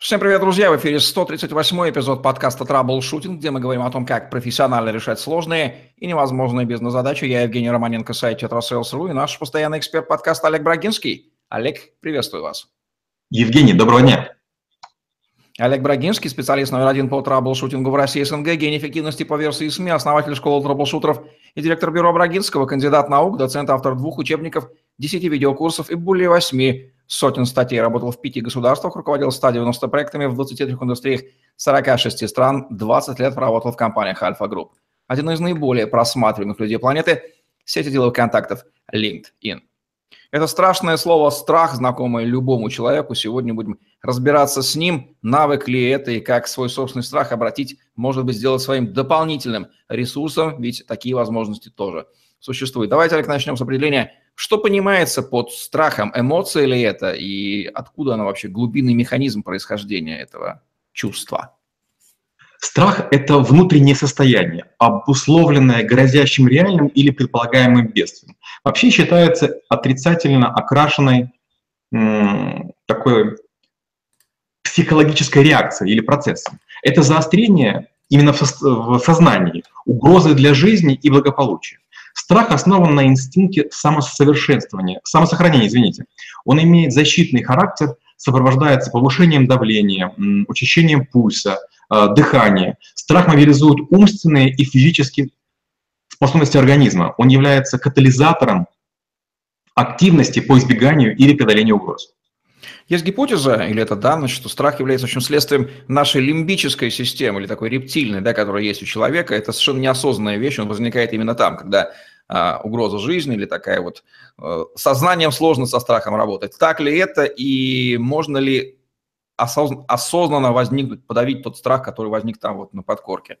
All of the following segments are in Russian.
Всем привет, друзья! В эфире 138 эпизод подкаста «Траблшутинг», где мы говорим о том, как профессионально решать сложные и невозможные бизнес-задачи. Я Евгений Романенко, сайт «TetraSales.ru» и наш постоянный эксперт подкаста Олег Брагинский. Олег, приветствую вас. Евгений, доброго дня. Олег Брагинский, специалист номер один по траблшутингу в России СНГ, гений эффективности по версии СМИ, основатель школы траблшутеров и директор бюро Брагинского, кандидат наук, доцент, автор двух учебников, десяти видеокурсов и более восьми сотен статей, работал в пяти государствах, руководил 190 проектами в 23 индустриях 46 стран, 20 лет проработал в компаниях Альфа Групп. Один из наиболее просматриваемых людей планеты – сети деловых контактов LinkedIn. Это страшное слово «страх», знакомое любому человеку. Сегодня будем разбираться с ним, навык ли это и как свой собственный страх обратить, может быть, сделать своим дополнительным ресурсом, ведь такие возможности тоже существуют. Давайте, Олег, начнем с определения что понимается под страхом? Эмоция ли это? И откуда оно вообще, глубинный механизм происхождения этого чувства? Страх – это внутреннее состояние, обусловленное грозящим реальным или предполагаемым бедствием. Вообще считается отрицательно окрашенной м, такой психологической реакцией или процессом. Это заострение именно в, со в сознании, угрозы для жизни и благополучия. Страх основан на инстинкте самосовершенствования, самосохранения, извините. Он имеет защитный характер, сопровождается повышением давления, учащением пульса, э, дыхания. Страх мобилизует умственные и физические способности организма. Он является катализатором активности по избеганию или преодолению угроз. Есть гипотеза, или это данность, что страх является очень следствием нашей лимбической системы, или такой рептильной, да, которая есть у человека. Это совершенно неосознанная вещь, он возникает именно там, когда а, угроза жизни или такая вот а, сознанием сложно со страхом работать. Так ли это и можно ли осозн- осознанно возникнуть, подавить тот страх, который возник там вот на подкорке?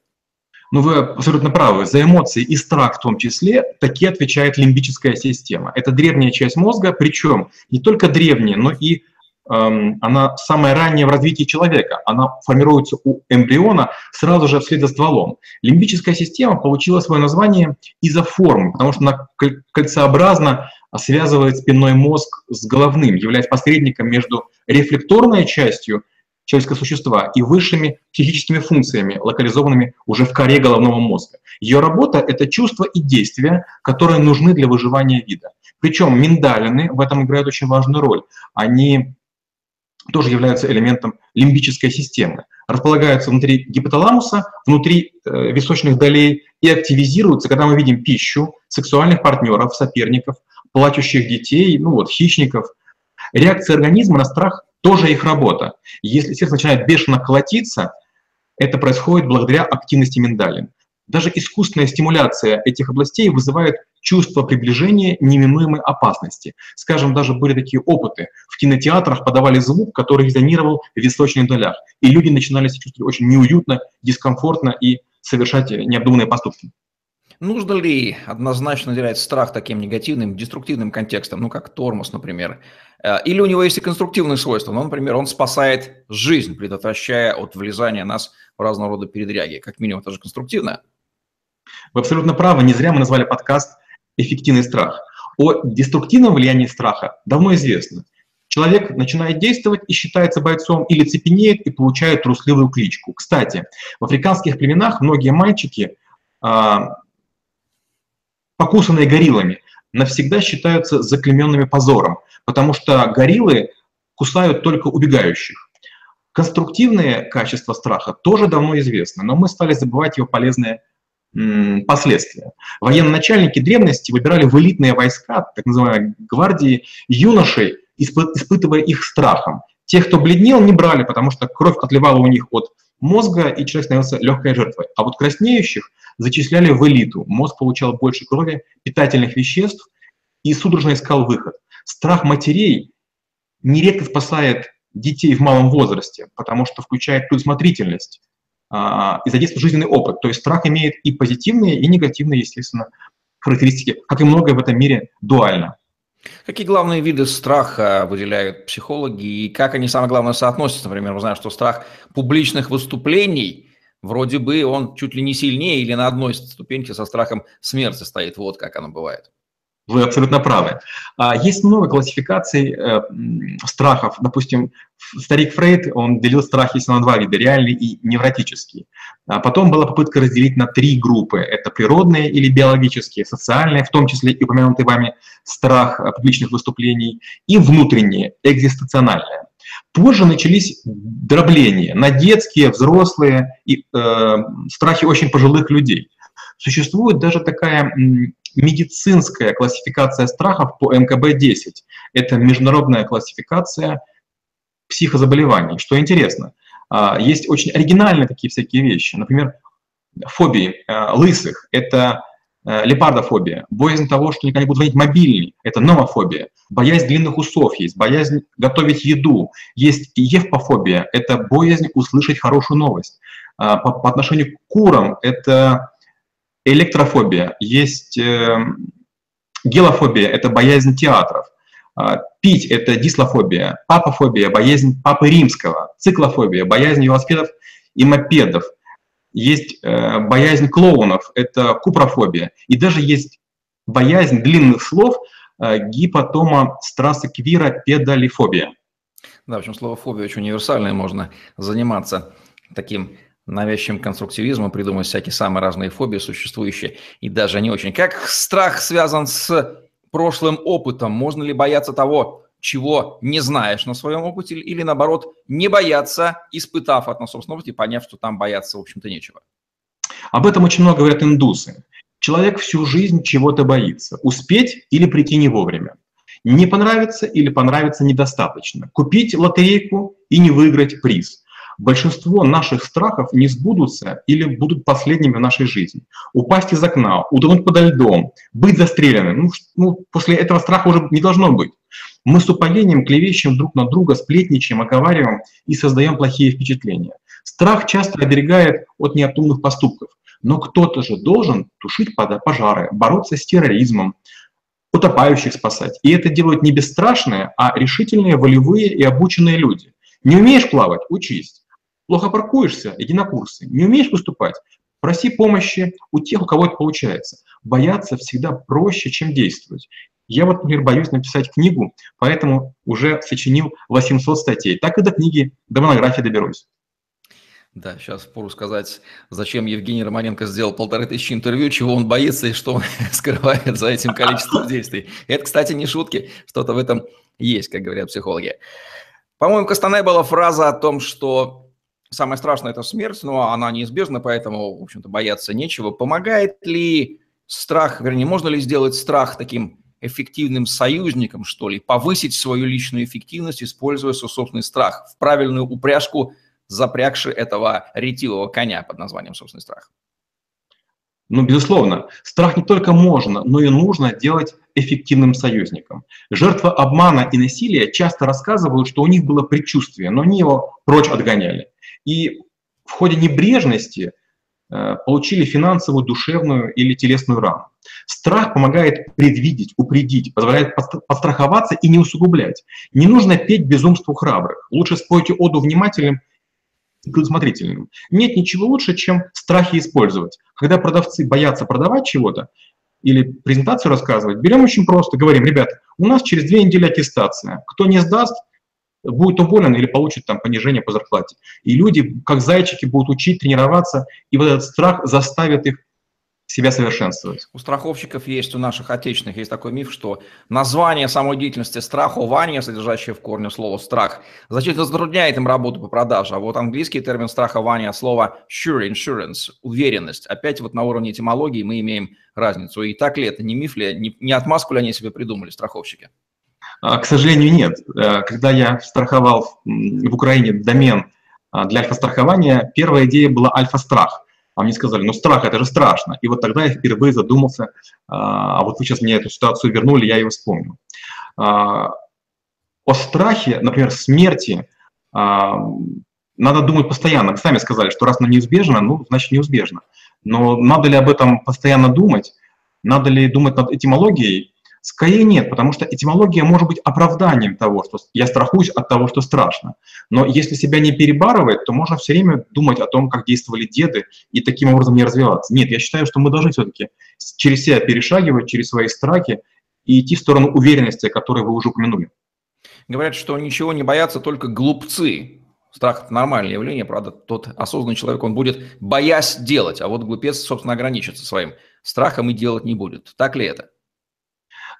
Ну, вы абсолютно правы. За эмоции и страх в том числе таки отвечает лимбическая система. Это древняя часть мозга, причем не только древняя, но и она самая ранняя в развитии человека. Она формируется у эмбриона сразу же вслед за стволом. Лимбическая система получила свое название из-за формы, потому что она кольцеобразно связывает спинной мозг с головным, являясь посредником между рефлекторной частью человеческого существа и высшими психическими функциями, локализованными уже в коре головного мозга. Ее работа — это чувства и действия, которые нужны для выживания вида. Причем миндалины в этом играют очень важную роль. Они тоже являются элементом лимбической системы. Располагаются внутри гипоталамуса, внутри э, височных долей и активизируются, когда мы видим пищу, сексуальных партнеров, соперников, плачущих детей, ну вот, хищников. Реакция организма на страх тоже их работа. Если сердце начинает бешено колотиться, это происходит благодаря активности миндалин. Даже искусственная стимуляция этих областей вызывает чувство приближения неминуемой опасности. Скажем, даже были такие опыты. В кинотеатрах подавали звук, который резонировал в височных долях. И люди начинали себя чувствовать очень неуютно, дискомфортно и совершать необдуманные поступки. Нужно ли однозначно наделять страх таким негативным, деструктивным контекстом, ну как тормоз, например? Э, или у него есть и конструктивные свойства, ну, например, он спасает жизнь, предотвращая от влезания нас в разного рода передряги. Как минимум, это же конструктивно. Вы абсолютно правы, не зря мы назвали подкаст «Эффективный страх». О деструктивном влиянии страха давно известно. Человек начинает действовать и считается бойцом или цепенеет и получает трусливую кличку. Кстати, в африканских племенах многие мальчики, а, покусанные гориллами, навсегда считаются заклеменными позором, потому что гориллы кусают только убегающих. Конструктивные качества страха тоже давно известны, но мы стали забывать его полезные последствия. Военно-начальники древности выбирали в элитные войска, так называемые гвардии, юношей, испытывая их страхом. Тех, кто бледнел, не брали, потому что кровь отливала у них от мозга, и человек становился легкой жертвой. А вот краснеющих зачисляли в элиту. Мозг получал больше крови, питательных веществ и судорожно искал выход. Страх матерей нередко спасает детей в малом возрасте, потому что включает предусмотрительность и задействовать жизненный опыт. То есть страх имеет и позитивные, и негативные, естественно, характеристики, как и многое в этом мире дуально. Какие главные виды страха выделяют психологи и как они, самое главное, соотносятся? Например, мы знаем, что страх публичных выступлений, вроде бы он чуть ли не сильнее или на одной ступеньке со страхом смерти стоит. Вот как оно бывает. Вы абсолютно правы. А, есть много классификаций э, страхов. Допустим, старик Фрейд, он делил страхи на два вида, реальный и невротический. А потом была попытка разделить на три группы. Это природные или биологические, социальные, в том числе и упомянутый вами страх э, публичных выступлений, и внутренние, экзистенциональные. Позже начались дробления на детские, взрослые и э, страхи очень пожилых людей. Существует даже такая медицинская классификация страхов по МКБ-10. Это международная классификация психозаболеваний. Что интересно, а, есть очень оригинальные такие всякие вещи. Например, фобии а, лысых – это а, лепардофобия, боязнь того, что никогда не будут звонить мобильный, это номофобия, боязнь длинных усов есть, боязнь готовить еду, есть евпофобия, это боязнь услышать хорошую новость. По, по отношению к курам это электрофобия, есть э, гелофобия, это боязнь театров, а, пить – это дислофобия, папофобия – боязнь папы римского, циклофобия – боязнь велосипедов и мопедов, есть э, боязнь клоунов – это купрофобия, и даже есть боязнь длинных слов э, гипотома страссеквира педалифобия. Да, в общем, слово фобия очень универсальное, можно заниматься таким навязчивым конструктивизмом, придумать всякие самые разные фобии существующие, и даже не очень. Как страх связан с прошлым опытом? Можно ли бояться того, чего не знаешь на своем опыте, или наоборот, не бояться, испытав от на собственном опыте, поняв, что там бояться, в общем-то, нечего? Об этом очень много говорят индусы. Человек всю жизнь чего-то боится. Успеть или прийти не вовремя. Не понравится или понравится недостаточно. Купить лотерейку и не выиграть приз большинство наших страхов не сбудутся или будут последними в нашей жизни. Упасть из окна, утонуть подо льдом, быть застреленным. Ну, ну, после этого страха уже не должно быть. Мы с упоением клевещем друг на друга, сплетничаем, оговариваем и создаем плохие впечатления. Страх часто оберегает от необдуманных поступков. Но кто-то же должен тушить пожары, бороться с терроризмом, утопающих спасать. И это делают не бесстрашные, а решительные, волевые и обученные люди. Не умеешь плавать – учись. Плохо паркуешься, иди на курсы. Не умеешь выступать, проси помощи у тех, у кого это получается. Бояться всегда проще, чем действовать. Я вот, например, боюсь написать книгу, поэтому уже сочинил 800 статей. Так и до книги, до монографии доберусь. Да, сейчас пору сказать, зачем Евгений Романенко сделал полторы тысячи интервью, чего он боится и что он скрывает за этим количеством действий. Это, кстати, не шутки, что-то в этом есть, как говорят психологи. По-моему, Кастанай была фраза о том, что Самое страшное – это смерть, но она неизбежна, поэтому, в общем-то, бояться нечего. Помогает ли страх, вернее, можно ли сделать страх таким эффективным союзником, что ли, повысить свою личную эффективность, используя свой собственный страх в правильную упряжку, запрягши этого ретивого коня под названием собственный страх? Ну, безусловно, страх не только можно, но и нужно делать эффективным союзником. Жертвы обмана и насилия часто рассказывают, что у них было предчувствие, но они его прочь отгоняли и в ходе небрежности э, получили финансовую, душевную или телесную рану. Страх помогает предвидеть, упредить, позволяет постраховаться и не усугублять. Не нужно петь безумству храбрых. Лучше спойте оду внимательным и предусмотрительным. Нет ничего лучше, чем страхи использовать. Когда продавцы боятся продавать чего-то или презентацию рассказывать, берем очень просто, говорим, ребята, у нас через две недели аттестация. Кто не сдаст, будет уволен или получит там понижение по зарплате. И люди, как зайчики, будут учить, тренироваться, и вот этот страх заставит их себя совершенствовать. У страховщиков есть, у наших отечественных есть такой миф, что название самой деятельности страхование, содержащее в корне слово «страх», значительно затрудняет им работу по продаже. А вот английский термин страхование, слово sure, insurance, уверенность. Опять вот на уровне этимологии мы имеем разницу. И так ли это, не миф ли, не, не отмазку ли они себе придумали, страховщики? А, к сожалению, нет. Э, когда я страховал в Украине домен а, для альфа-страхования, первая идея была альфа-страх. А мне сказали, ну страх, это же страшно. И вот тогда я впервые задумался, а, а вот вы сейчас мне эту ситуацию вернули, я ее вспомнил. О страхе, например, смерти, надо думать постоянно. Вы сами сказали, что раз оно неизбежно, ну, значит, неизбежно. Но надо ли об этом постоянно думать? Надо ли думать над этимологией? Скорее нет, потому что этимология может быть оправданием того, что я страхуюсь от того, что страшно. Но если себя не перебарывать, то можно все время думать о том, как действовали деды, и таким образом не развиваться. Нет, я считаю, что мы должны все-таки через себя перешагивать, через свои страхи, и идти в сторону уверенности, которую вы уже упомянули. Говорят, что ничего не боятся только глупцы. Страх – это нормальное явление, правда, тот осознанный человек, он будет боясь делать, а вот глупец, собственно, ограничится своим страхом и делать не будет. Так ли это?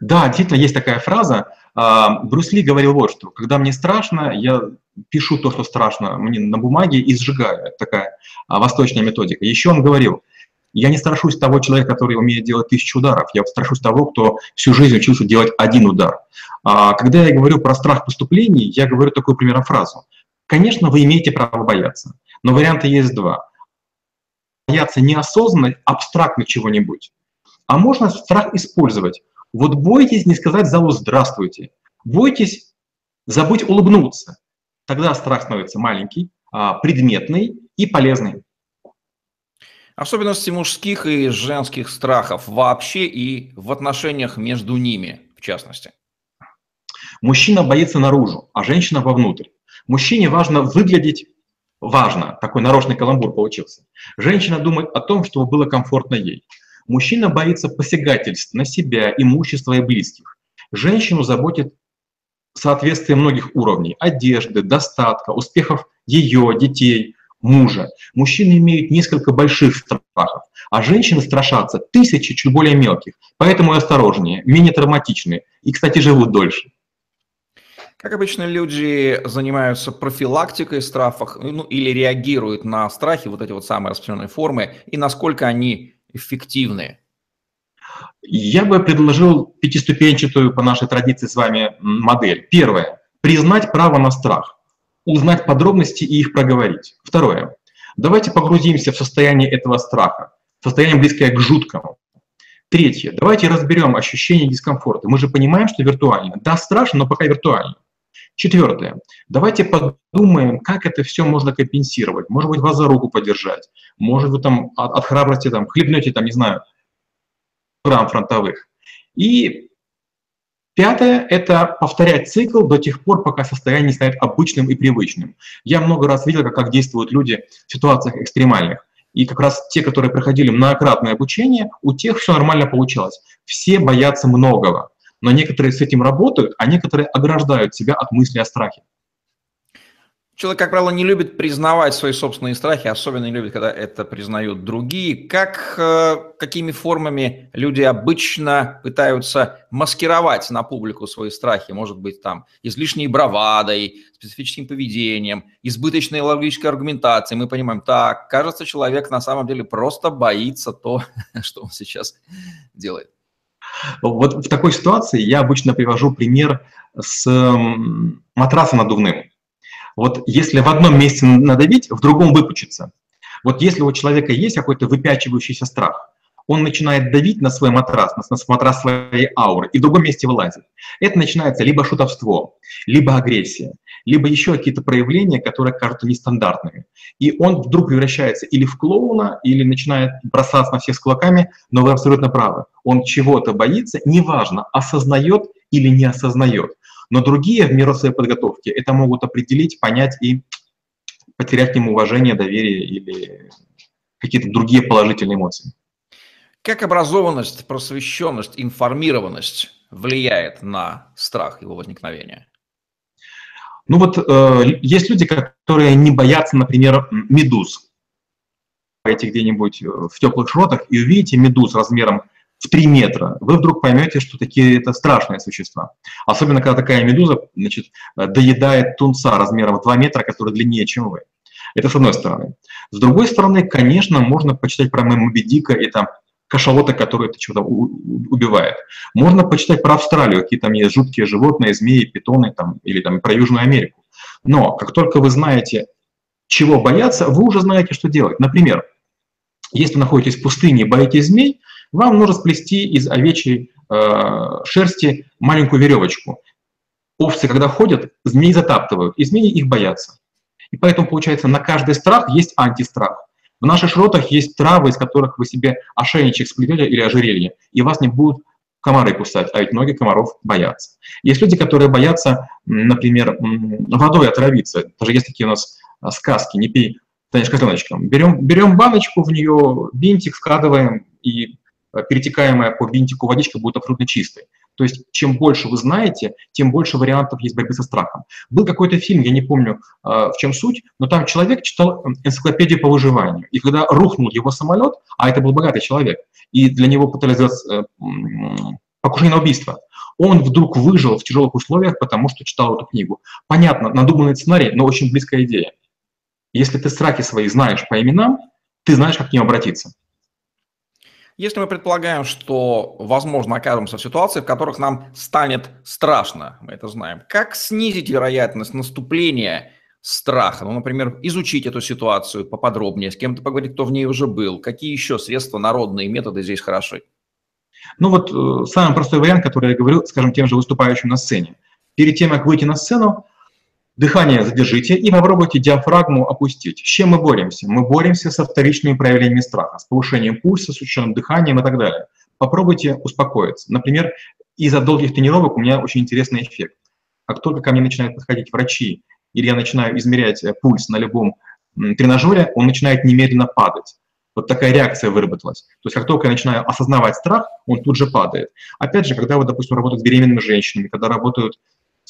Да, действительно, есть такая фраза. А, Брюс Ли говорил вот что, когда мне страшно, я пишу то, что страшно мне на бумаге и сжигаю. Это такая а, восточная методика. Еще он говорил, я не страшусь того человека, который умеет делать тысячу ударов. Я страшусь того, кто всю жизнь учился делать один удар. А, когда я говорю про страх поступлений, я говорю такую примерно фразу. Конечно, вы имеете право бояться, но варианты есть два. Бояться неосознанно, абстрактно чего-нибудь. А можно страх использовать. Вот бойтесь не сказать залу «здравствуйте». Бойтесь забыть улыбнуться. Тогда страх становится маленький, а, предметный и полезный. Особенности мужских и женских страхов вообще и в отношениях между ними, в частности. Мужчина боится наружу, а женщина вовнутрь. Мужчине важно выглядеть важно, такой нарочный каламбур получился. Женщина думает о том, чтобы было комфортно ей. Мужчина боится посягательств на себя, имущество и близких. Женщину заботит соответствие многих уровней – одежды, достатка, успехов ее, детей, мужа. Мужчины имеют несколько больших страхов, а женщины страшатся тысячи чуть более мелких, поэтому и осторожнее, менее травматичные и, кстати, живут дольше. Как обычно люди занимаются профилактикой страхов ну, или реагируют на страхи, вот эти вот самые распространенные формы, и насколько они эффективны? Я бы предложил пятиступенчатую по нашей традиции с вами модель. Первое. Признать право на страх узнать подробности и их проговорить. Второе. Давайте погрузимся в состояние этого страха, состояние близкое к жуткому. Третье. Давайте разберем ощущение дискомфорта. Мы же понимаем, что виртуально. Да, страшно, но пока виртуально. Четвертое. Давайте подумаем, как это все можно компенсировать. Может быть, вас за руку подержать. Может, вы там от, от храбрости там, хлебнете, там, не знаю, грамм фронтовых. И Пятое – это повторять цикл до тех пор, пока состояние станет обычным и привычным. Я много раз видел, как, как действуют люди в ситуациях экстремальных. И как раз те, которые проходили многократное обучение, у тех все нормально получалось. Все боятся многого. Но некоторые с этим работают, а некоторые ограждают себя от мысли о страхе. Человек, как правило, не любит признавать свои собственные страхи, особенно не любит, когда это признают другие. Как, э, какими формами люди обычно пытаются маскировать на публику свои страхи? Может быть, там, излишней бравадой, специфическим поведением, избыточной логической аргументацией. Мы понимаем, так, кажется, человек на самом деле просто боится то, что он сейчас делает. Вот в такой ситуации я обычно привожу пример с матрасом надувным. Вот если в одном месте надавить, в другом выпучится. Вот если у человека есть какой-то выпячивающийся страх, он начинает давить на свой матрас, на матрас своей ауры, и в другом месте вылазит. Это начинается либо шутовство, либо агрессия, либо еще какие-то проявления, которые кажутся нестандартными. И он вдруг превращается или в клоуна, или начинает бросаться на всех с кулаками, но вы абсолютно правы. Он чего-то боится, неважно, осознает или не осознает. Но другие в меру своей подготовки это могут определить, понять и потерять к нему уважение, доверие или какие-то другие положительные эмоции. Как образованность, просвещенность, информированность влияет на страх его возникновения? Ну вот э, есть люди, которые не боятся, например, медуз. Пойти где-нибудь в теплых широтах и увидите медуз размером в 3 метра, вы вдруг поймете, что такие это страшные существа. Особенно, когда такая медуза значит, доедает тунца размером в 2 метра, который длиннее, чем вы. Это с одной стороны. С другой стороны, конечно, можно почитать про Моби Дика и там кашалота, который это что-то убивает. Можно почитать про Австралию, какие там есть жуткие животные, змеи, питоны там, или там про Южную Америку. Но как только вы знаете, чего бояться, вы уже знаете, что делать. Например, если вы находитесь в пустыне и боитесь змей, вам нужно сплести из овечьей э, шерсти маленькую веревочку. Овцы, когда ходят, змей затаптывают, и змеи их боятся. И поэтому, получается, на каждый страх есть антистрах. В наших широтах есть травы, из которых вы себе ошейничек сплетете или ожерелье, и вас не будут комары кусать, а ведь многие комаров боятся. Есть люди, которые боятся, например, водой отравиться. Даже есть такие у нас а, сказки, не пей, станешь козленочком. Берем, берем баночку, в нее бинтик складываем, и Э, перетекаемая по винтику водичка будет абсолютно чистой. То есть чем больше вы знаете, тем больше вариантов есть борьбы со страхом. Был какой-то фильм, я не помню, э, в чем суть, но там человек читал энциклопедию по выживанию. И когда рухнул его самолет, а это был богатый человек, и для него пытались сделать покушение на убийство, он вдруг выжил в тяжелых условиях, потому что читал эту книгу. Понятно, надуманный сценарий, но очень близкая идея. Если ты страхи свои знаешь по именам, ты знаешь, как к ним обратиться. Если мы предполагаем, что, возможно, окажемся в ситуации, в которых нам станет страшно, мы это знаем, как снизить вероятность наступления страха? Ну, например, изучить эту ситуацию поподробнее, с кем-то поговорить, кто в ней уже был. Какие еще средства, народные методы здесь хороши? Ну вот э, самый простой вариант, который я говорил, скажем, тем же выступающим на сцене. Перед тем, как выйти на сцену, Дыхание задержите и попробуйте диафрагму опустить. С чем мы боремся? Мы боремся со вторичными проявлениями страха, с повышением пульса, с учащенным дыханием и так далее. Попробуйте успокоиться. Например, из-за долгих тренировок у меня очень интересный эффект. Как только ко мне начинают подходить врачи, или я начинаю измерять э, пульс на любом тренажере, он начинает немедленно падать. Вот такая реакция выработалась. То есть как только я начинаю осознавать страх, он тут же падает. Опять же, когда вы, допустим, работаете с беременными женщинами, когда работают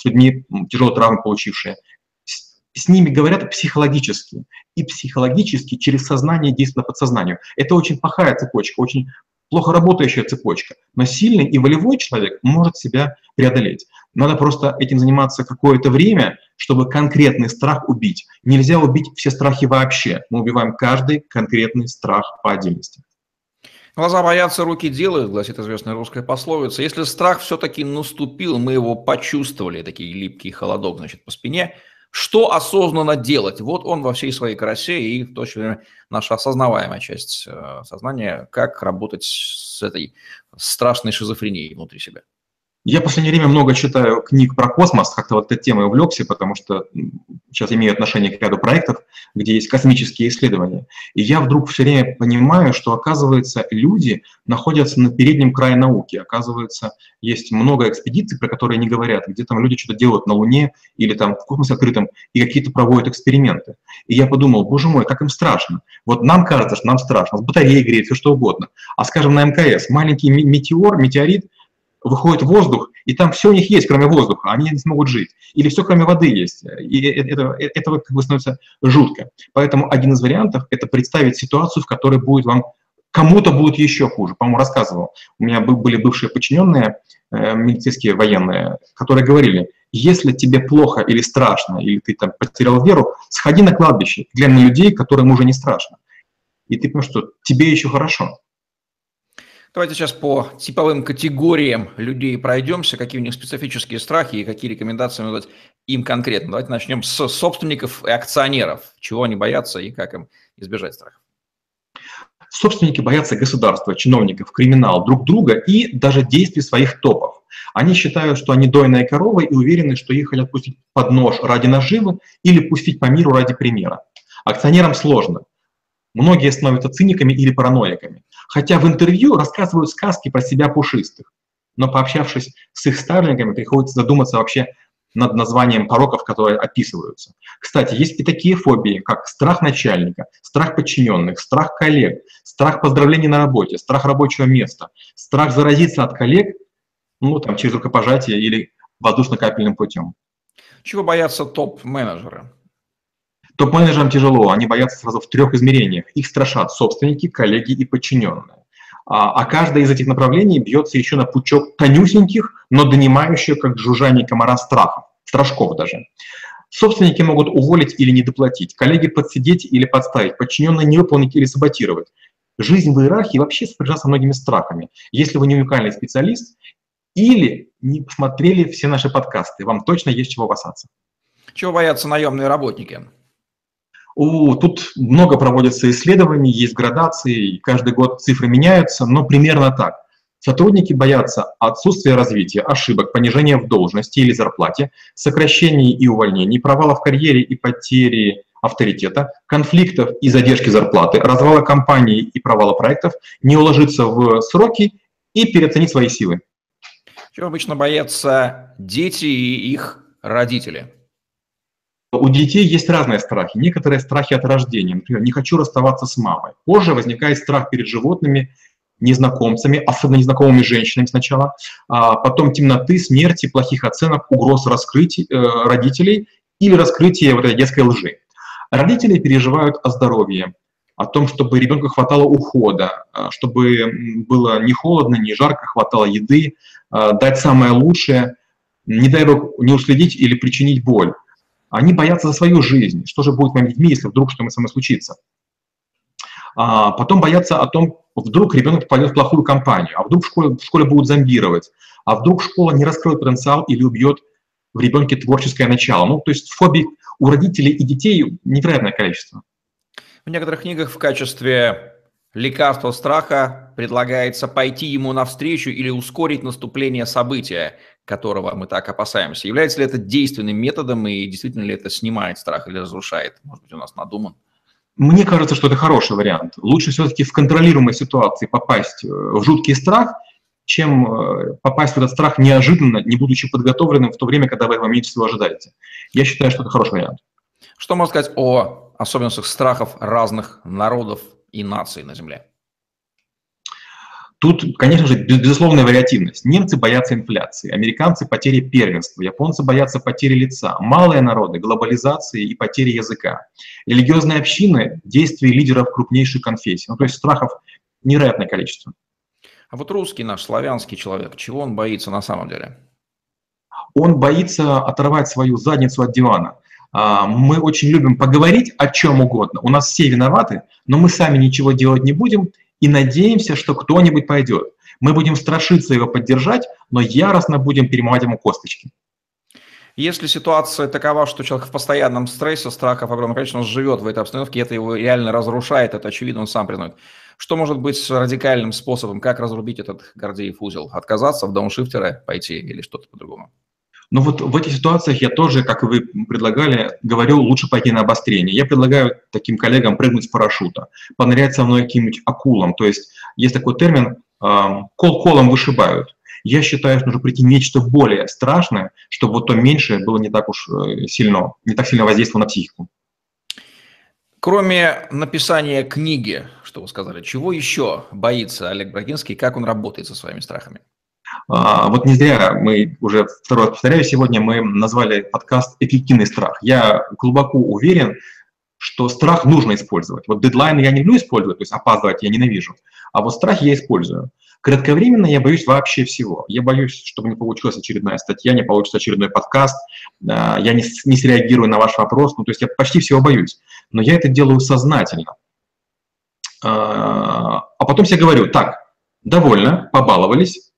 с людьми, тяжелые травмы получившие. С, ними говорят психологически. И психологически через сознание действует на подсознанию. Это очень плохая цепочка, очень плохо работающая цепочка. Но сильный и волевой человек может себя преодолеть. Надо просто этим заниматься какое-то время, чтобы конкретный страх убить. Нельзя убить все страхи вообще. Мы убиваем каждый конкретный страх по отдельности. Глаза боятся, руки делают, гласит известная русская пословица. Если страх все-таки наступил, мы его почувствовали, такие липкий холодок, значит, по спине, что осознанно делать? Вот он во всей своей красе и в то же время наша осознаваемая часть э, сознания, как работать с этой страшной шизофренией внутри себя. Я в последнее время много читаю книг про космос, как-то вот этой темой увлекся, потому что сейчас имею отношение к ряду проектов, где есть космические исследования. И я вдруг все время понимаю, что, оказывается, люди находятся на переднем крае науки. Оказывается, есть много экспедиций, про которые не говорят, где там люди что-то делают на Луне или там в космосе открытом, и какие-то проводят эксперименты. И я подумал, боже мой, как им страшно. Вот нам кажется, что нам страшно, с батареей греет, все что угодно. А скажем, на МКС маленький метеор, метеорит – выходит воздух, и там все у них есть, кроме воздуха, они не смогут жить. Или все, кроме воды есть. И это, это как бы становится жутко. Поэтому один из вариантов – это представить ситуацию, в которой будет вам кому-то будет еще хуже. По-моему, рассказывал. У меня были бывшие подчиненные, э, медицинские военные, которые говорили, если тебе плохо или страшно, или ты там потерял веру, сходи на кладбище, глянь на людей, которым уже не страшно. И ты понимаешь, что тебе еще хорошо. Давайте сейчас по типовым категориям людей пройдемся, какие у них специфические страхи и какие рекомендации мы дать им конкретно. Давайте начнем с собственников и акционеров, чего они боятся и как им избежать страхов. Собственники боятся государства, чиновников, криминал, друг друга и даже действий своих топов. Они считают, что они дойная корова и уверены, что их хотят пустить под нож ради наживы или пустить по миру ради примера. Акционерам сложно. Многие становятся циниками или параноиками. Хотя в интервью рассказывают сказки про себя пушистых. Но пообщавшись с их старлингами, приходится задуматься вообще над названием пороков, которые описываются. Кстати, есть и такие фобии, как страх начальника, страх подчиненных, страх коллег, страх поздравлений на работе, страх рабочего места, страх заразиться от коллег, ну, там, через рукопожатие или воздушно-капельным путем. Чего боятся топ-менеджеры? Топ-менеджерам тяжело, они боятся сразу в трех измерениях. Их страшат собственники, коллеги и подчиненные. А, а каждое из этих направлений бьется еще на пучок тонюсеньких, но донимающих, как жужжание комара страхов, страшков даже. Собственники могут уволить или недоплатить, коллеги подсидеть или подставить, подчиненные не выполнить или саботировать. Жизнь в иерархии вообще сопряжена со многими страхами. Если вы не уникальный специалист или не посмотрели все наши подкасты, вам точно есть чего опасаться. Чего боятся наемные работники? У, тут много проводится исследований, есть градации, каждый год цифры меняются, но примерно так. Сотрудники боятся отсутствия развития, ошибок, понижения в должности или зарплате, сокращений и увольнений, провала в карьере и потери авторитета, конфликтов и задержки зарплаты, развала компании и провала проектов, не уложиться в сроки и переоценить свои силы. Чего обычно боятся дети и их родители? У детей есть разные страхи. Некоторые страхи от рождения. Например, не хочу расставаться с мамой. Позже возникает страх перед животными, незнакомцами, особенно незнакомыми женщинами сначала, а потом темноты, смерти, плохих оценок, угроз раскрытий э, родителей или раскрытия вот этой детской лжи. Родители переживают о здоровье, о том, чтобы ребенку хватало ухода, а, чтобы было не холодно, не жарко, хватало еды, а, дать самое лучшее, не дай бог не уследить или причинить боль. Они боятся за свою жизнь. Что же будет с моими детьми, если вдруг что-то со мной случится? А потом боятся о том, вдруг ребенок попадет в плохую компанию, а вдруг в школе, в школе будут зомбировать, а вдруг школа не раскроет потенциал или убьет в ребенке творческое начало. Ну, то есть фобий у родителей и детей невероятное количество. В некоторых книгах в качестве лекарства страха предлагается пойти ему навстречу или ускорить наступление события, которого мы так опасаемся. Является ли это действенным методом и действительно ли это снимает страх или разрушает? Может быть, у нас надуман? Мне кажется, что это хороший вариант. Лучше все-таки в контролируемой ситуации попасть э, в жуткий страх, чем э, попасть в этот страх неожиданно, не будучи подготовленным в то время, когда вы этого меньше всего ожидаете. Я считаю, что это хороший вариант. Что можно сказать о особенностях страхов разных народов и наций на Земле? Тут, конечно же, безусловная вариативность. Немцы боятся инфляции, американцы – потери первенства, японцы боятся потери лица, малые народы – глобализации и потери языка, религиозные общины – действия лидеров крупнейших конфессий. Ну, то есть страхов невероятное количество. А вот русский наш, славянский человек, чего он боится на самом деле? Он боится оторвать свою задницу от дивана. А, мы очень любим поговорить о чем угодно. У нас все виноваты, но мы сами ничего делать не будем и надеемся, что кто-нибудь пойдет. Мы будем страшиться его поддержать, но яростно будем перемывать ему косточки. Если ситуация такова, что человек в постоянном стрессе, страхов огромное количество, он живет в этой обстановке, это его реально разрушает, это очевидно, он сам признает. Что может быть радикальным способом, как разрубить этот Гордеев узел? Отказаться в дауншифтеры пойти или что-то по-другому? Но вот в этих ситуациях я тоже, как и вы предлагали, говорю, лучше пойти на обострение. Я предлагаю таким коллегам прыгнуть с парашюта, понырять со мной каким-нибудь акулам. То есть есть такой термин «кол-колом вышибают». Я считаю, что нужно прийти нечто более страшное, чтобы вот то меньшее было не так уж э, сильно, не так сильно воздействовало на психику. Кроме написания книги, что вы сказали, чего еще боится Олег Брагинский, как он работает со своими страхами? А, вот не зря мы уже второй раз повторяю, сегодня мы назвали подкаст «Эффективный страх». Я глубоко уверен, что страх нужно использовать. Вот дедлайны я не люблю использовать, то есть опаздывать я ненавижу, а вот страх я использую. Кратковременно я боюсь вообще всего. Я боюсь, чтобы не получилась очередная статья, не получится очередной подкаст, а, я не, не среагирую на ваш вопрос, ну то есть я почти всего боюсь. Но я это делаю сознательно. А, а потом я говорю, так, довольно, побаловались,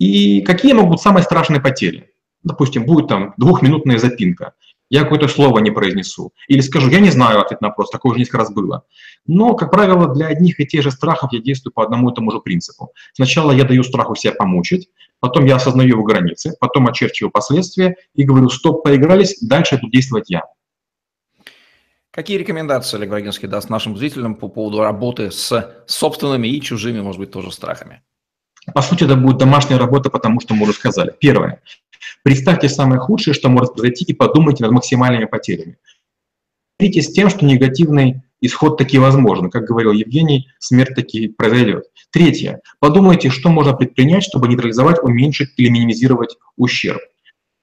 и какие могут быть самые страшные потери? Допустим, будет там двухминутная запинка. Я какое-то слово не произнесу. Или скажу, я не знаю ответ на вопрос, такое уже несколько раз было. Но, как правило, для одних и тех же страхов я действую по одному и тому же принципу. Сначала я даю страху себя помучить, потом я осознаю его границы, потом очерчиваю последствия и говорю, стоп, поигрались, дальше буду действовать я. Какие рекомендации Олег Врагинский даст нашим зрителям по поводу работы с собственными и чужими, может быть, тоже страхами? По сути, это будет домашняя работа, потому что мы уже сказали. Первое. Представьте самое худшее, что может произойти, и подумайте над максимальными потерями. Смиритесь с тем, что негативный исход таки возможен. Как говорил Евгений, смерть таки произойдет. Третье. Подумайте, что можно предпринять, чтобы нейтрализовать, уменьшить или минимизировать ущерб.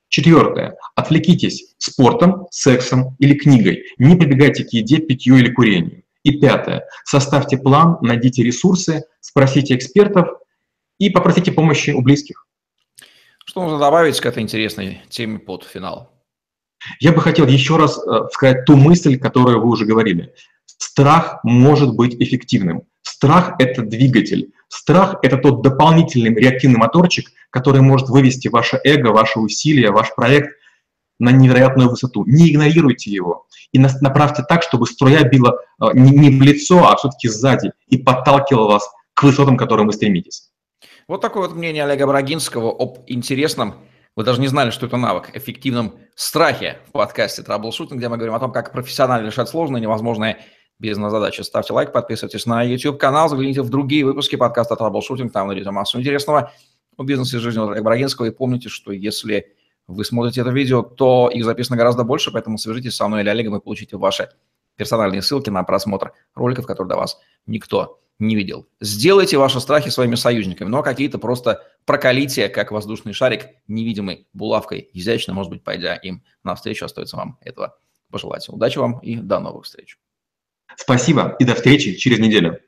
Четвертое. Отвлекитесь спортом, сексом или книгой. Не прибегайте к еде, питью или курению. И пятое. Составьте план, найдите ресурсы, спросите экспертов и попросите помощи у близких. Что можно добавить к этой интересной теме под финал? Я бы хотел еще раз э, сказать ту мысль, которую вы уже говорили. Страх может быть эффективным. Страх – это двигатель. Страх – это тот дополнительный реактивный моторчик, который может вывести ваше эго, ваши усилия, ваш проект на невероятную высоту. Не игнорируйте его и направьте так, чтобы струя била э, не в лицо, а все-таки сзади и подталкивала вас к высотам, к которым вы стремитесь. Вот такое вот мнение Олега Брагинского об интересном, вы даже не знали, что это навык, эффективном страхе в подкасте «Траблшутинг», где мы говорим о том, как профессионально решать сложные, невозможные бизнес-задачи. Ставьте лайк, подписывайтесь на YouTube-канал, загляните в другие выпуски подкаста «Траблшутинг», там найдете массу интересного о бизнесе и жизни Олега Брагинского. И помните, что если вы смотрите это видео, то их записано гораздо больше, поэтому свяжитесь со мной или Олегом и получите ваши персональные ссылки на просмотр роликов, которые до вас никто не видел. Сделайте ваши страхи своими союзниками, но какие-то просто проколите, как воздушный шарик, невидимой булавкой, изящно, может быть, пойдя им навстречу, остается вам этого пожелать. Удачи вам и до новых встреч. Спасибо и до встречи через неделю.